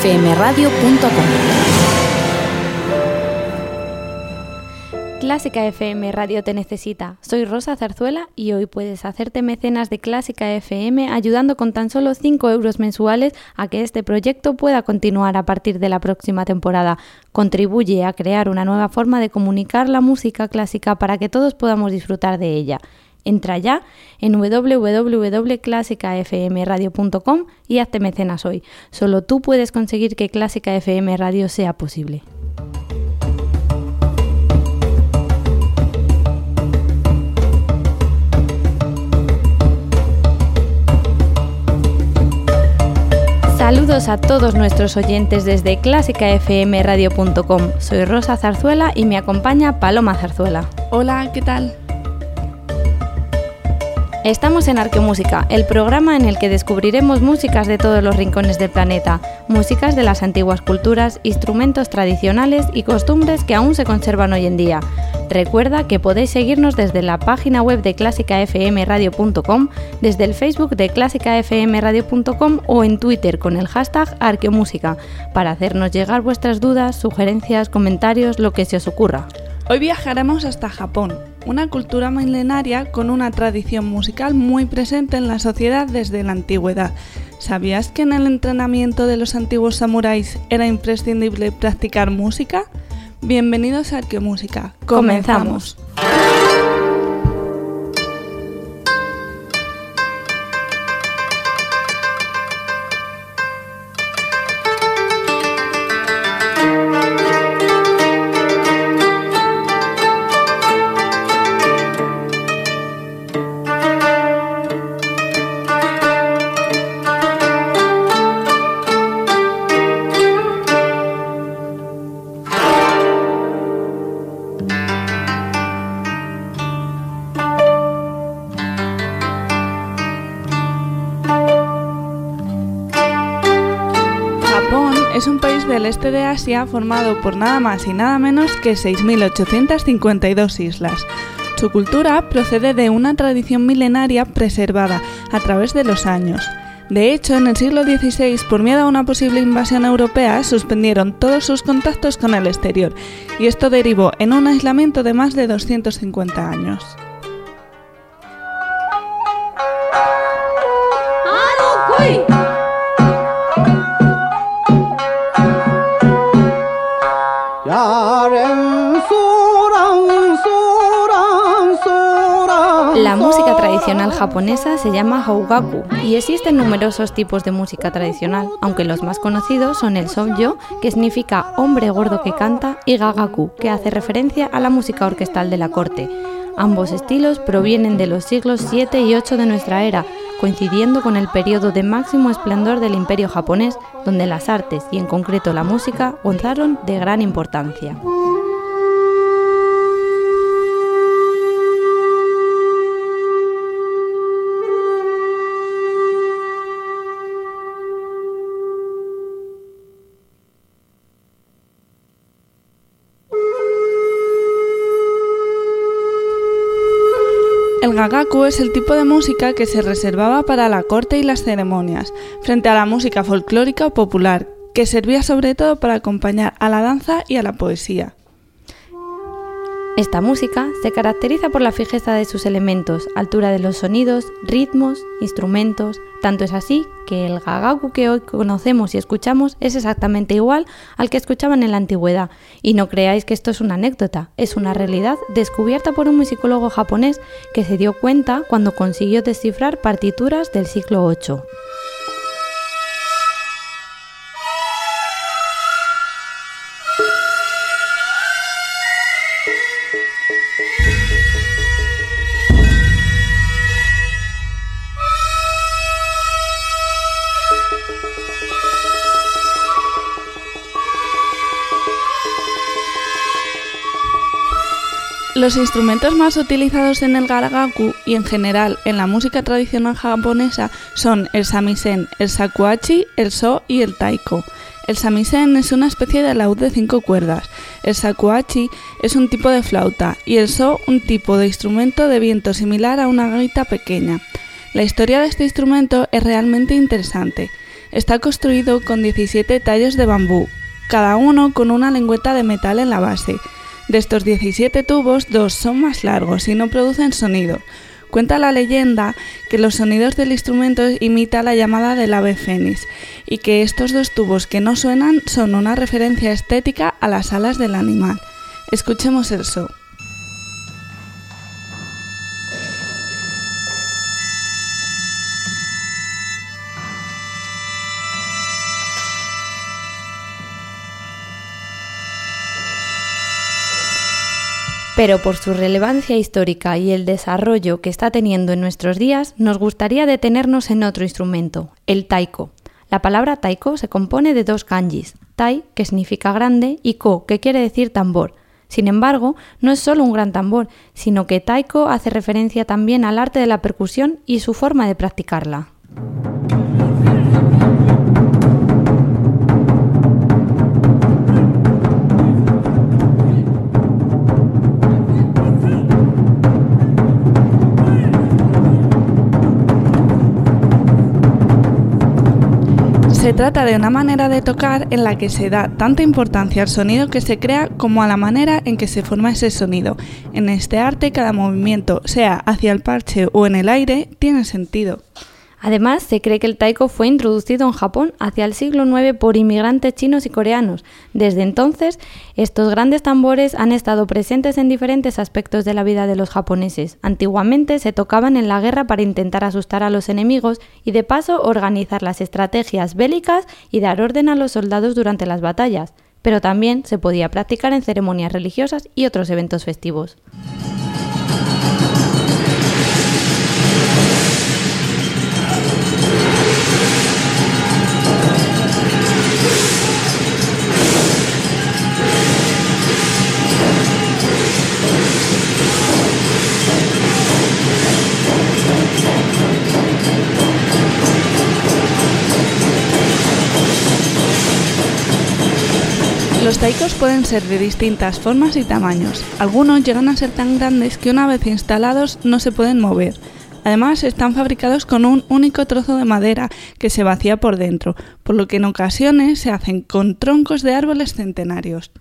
clásicafmradio.com Clásica FM Radio te necesita. Soy Rosa Zarzuela y hoy puedes hacerte mecenas de Clásica FM ayudando con tan solo 5 euros mensuales a que este proyecto pueda continuar a partir de la próxima temporada. Contribuye a crear una nueva forma de comunicar la música clásica para que todos podamos disfrutar de ella. Entra ya en www.clásicafmradio.com y hazte mecenas hoy. Solo tú puedes conseguir que Clásica FM Radio sea posible. Saludos a todos nuestros oyentes desde clásicafmradio.com. Soy Rosa Zarzuela y me acompaña Paloma Zarzuela. Hola, ¿qué tal? Estamos en Arqueomúsica, el programa en el que descubriremos músicas de todos los rincones del planeta, músicas de las antiguas culturas, instrumentos tradicionales y costumbres que aún se conservan hoy en día. Recuerda que podéis seguirnos desde la página web de clásicafmradio.com, desde el Facebook de clásicafmradio.com o en Twitter con el hashtag Arqueomúsica, para hacernos llegar vuestras dudas, sugerencias, comentarios, lo que se os ocurra. Hoy viajaremos hasta Japón, una cultura milenaria con una tradición musical muy presente en la sociedad desde la antigüedad. ¿Sabías que en el entrenamiento de los antiguos samuráis era imprescindible practicar música? Bienvenidos a Arqueomúsica. Comenzamos. Un país del este de Asia formado por nada más y nada menos que 6.852 islas. Su cultura procede de una tradición milenaria preservada a través de los años. De hecho, en el siglo XVI, por miedo a una posible invasión europea, suspendieron todos sus contactos con el exterior, y esto derivó en un aislamiento de más de 250 años. Tradicional japonesa se llama hougaku y existen numerosos tipos de música tradicional, aunque los más conocidos son el sonjo, que significa hombre gordo que canta, y gagaku, que hace referencia a la música orquestal de la corte. Ambos estilos provienen de los siglos 7 y 8 de nuestra era, coincidiendo con el periodo de máximo esplendor del imperio japonés, donde las artes y en concreto la música gozaron de gran importancia. Gagaku es el tipo de música que se reservaba para la corte y las ceremonias, frente a la música folclórica o popular, que servía sobre todo para acompañar a la danza y a la poesía. Esta música se caracteriza por la fijeza de sus elementos, altura de los sonidos, ritmos, instrumentos. Tanto es así que el gagaku que hoy conocemos y escuchamos es exactamente igual al que escuchaban en la antigüedad. Y no creáis que esto es una anécdota, es una realidad descubierta por un musicólogo japonés que se dio cuenta cuando consiguió descifrar partituras del siglo VIII. Los instrumentos más utilizados en el garagaku y en general en la música tradicional japonesa son el samisen, el shakuhachi, el so y el taiko. El samisen es una especie de laúd de cinco cuerdas, el shakuhachi es un tipo de flauta y el so un tipo de instrumento de viento similar a una gaita pequeña. La historia de este instrumento es realmente interesante. Está construido con 17 tallos de bambú, cada uno con una lengüeta de metal en la base. De estos 17 tubos, dos son más largos y no producen sonido. Cuenta la leyenda que los sonidos del instrumento imita la llamada del ave fénix y que estos dos tubos que no suenan son una referencia estética a las alas del animal. Escuchemos el so. Pero por su relevancia histórica y el desarrollo que está teniendo en nuestros días, nos gustaría detenernos en otro instrumento, el taiko. La palabra taiko se compone de dos kanjis, tai, que significa grande, y ko, que quiere decir tambor. Sin embargo, no es solo un gran tambor, sino que taiko hace referencia también al arte de la percusión y su forma de practicarla. Se trata de una manera de tocar en la que se da tanta importancia al sonido que se crea como a la manera en que se forma ese sonido. En este arte cada movimiento, sea hacia el parche o en el aire, tiene sentido. Además, se cree que el taiko fue introducido en Japón hacia el siglo IX por inmigrantes chinos y coreanos. Desde entonces, estos grandes tambores han estado presentes en diferentes aspectos de la vida de los japoneses. Antiguamente se tocaban en la guerra para intentar asustar a los enemigos y de paso organizar las estrategias bélicas y dar orden a los soldados durante las batallas. Pero también se podía practicar en ceremonias religiosas y otros eventos festivos. Los taikos pueden ser de distintas formas y tamaños. Algunos llegan a ser tan grandes que una vez instalados no se pueden mover. Además, están fabricados con un único trozo de madera que se vacía por dentro, por lo que en ocasiones se hacen con troncos de árboles centenarios.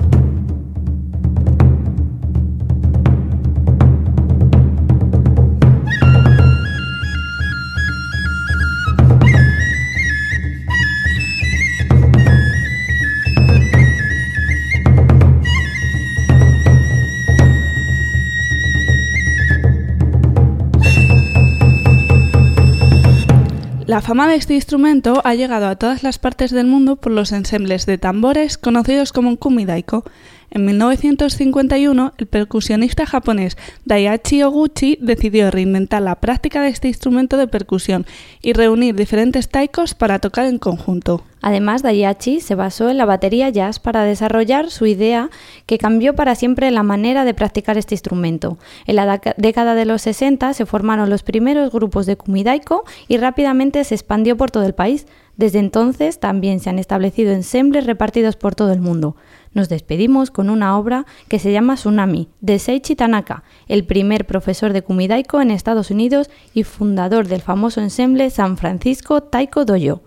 La fama de este instrumento ha llegado a todas las partes del mundo por los ensembles de tambores conocidos como kumidaiko. En 1951, el percusionista japonés Daihachi Oguchi decidió reinventar la práctica de este instrumento de percusión y reunir diferentes taikos para tocar en conjunto. Además, Daihachi se basó en la batería jazz para desarrollar su idea que cambió para siempre la manera de practicar este instrumento. En la década de los 60 se formaron los primeros grupos de kumidaiko y rápidamente se expandió por todo el país. Desde entonces también se han establecido ensembles repartidos por todo el mundo. Nos despedimos con una obra que se llama Tsunami, de Seichi Tanaka, el primer profesor de Kumidaiko en Estados Unidos y fundador del famoso ensemble San Francisco Taiko Dojo.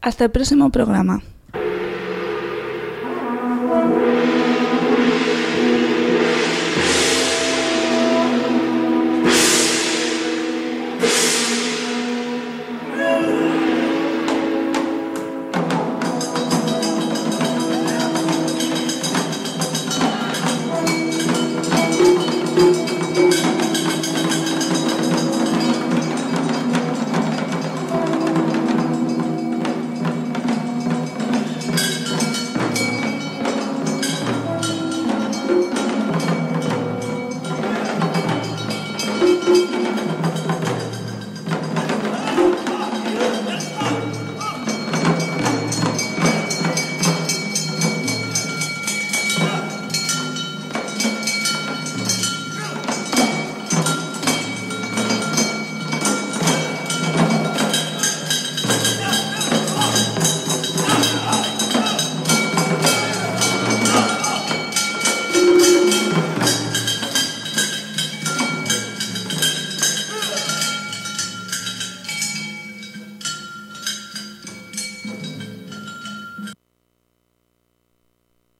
Hasta el próximo programa.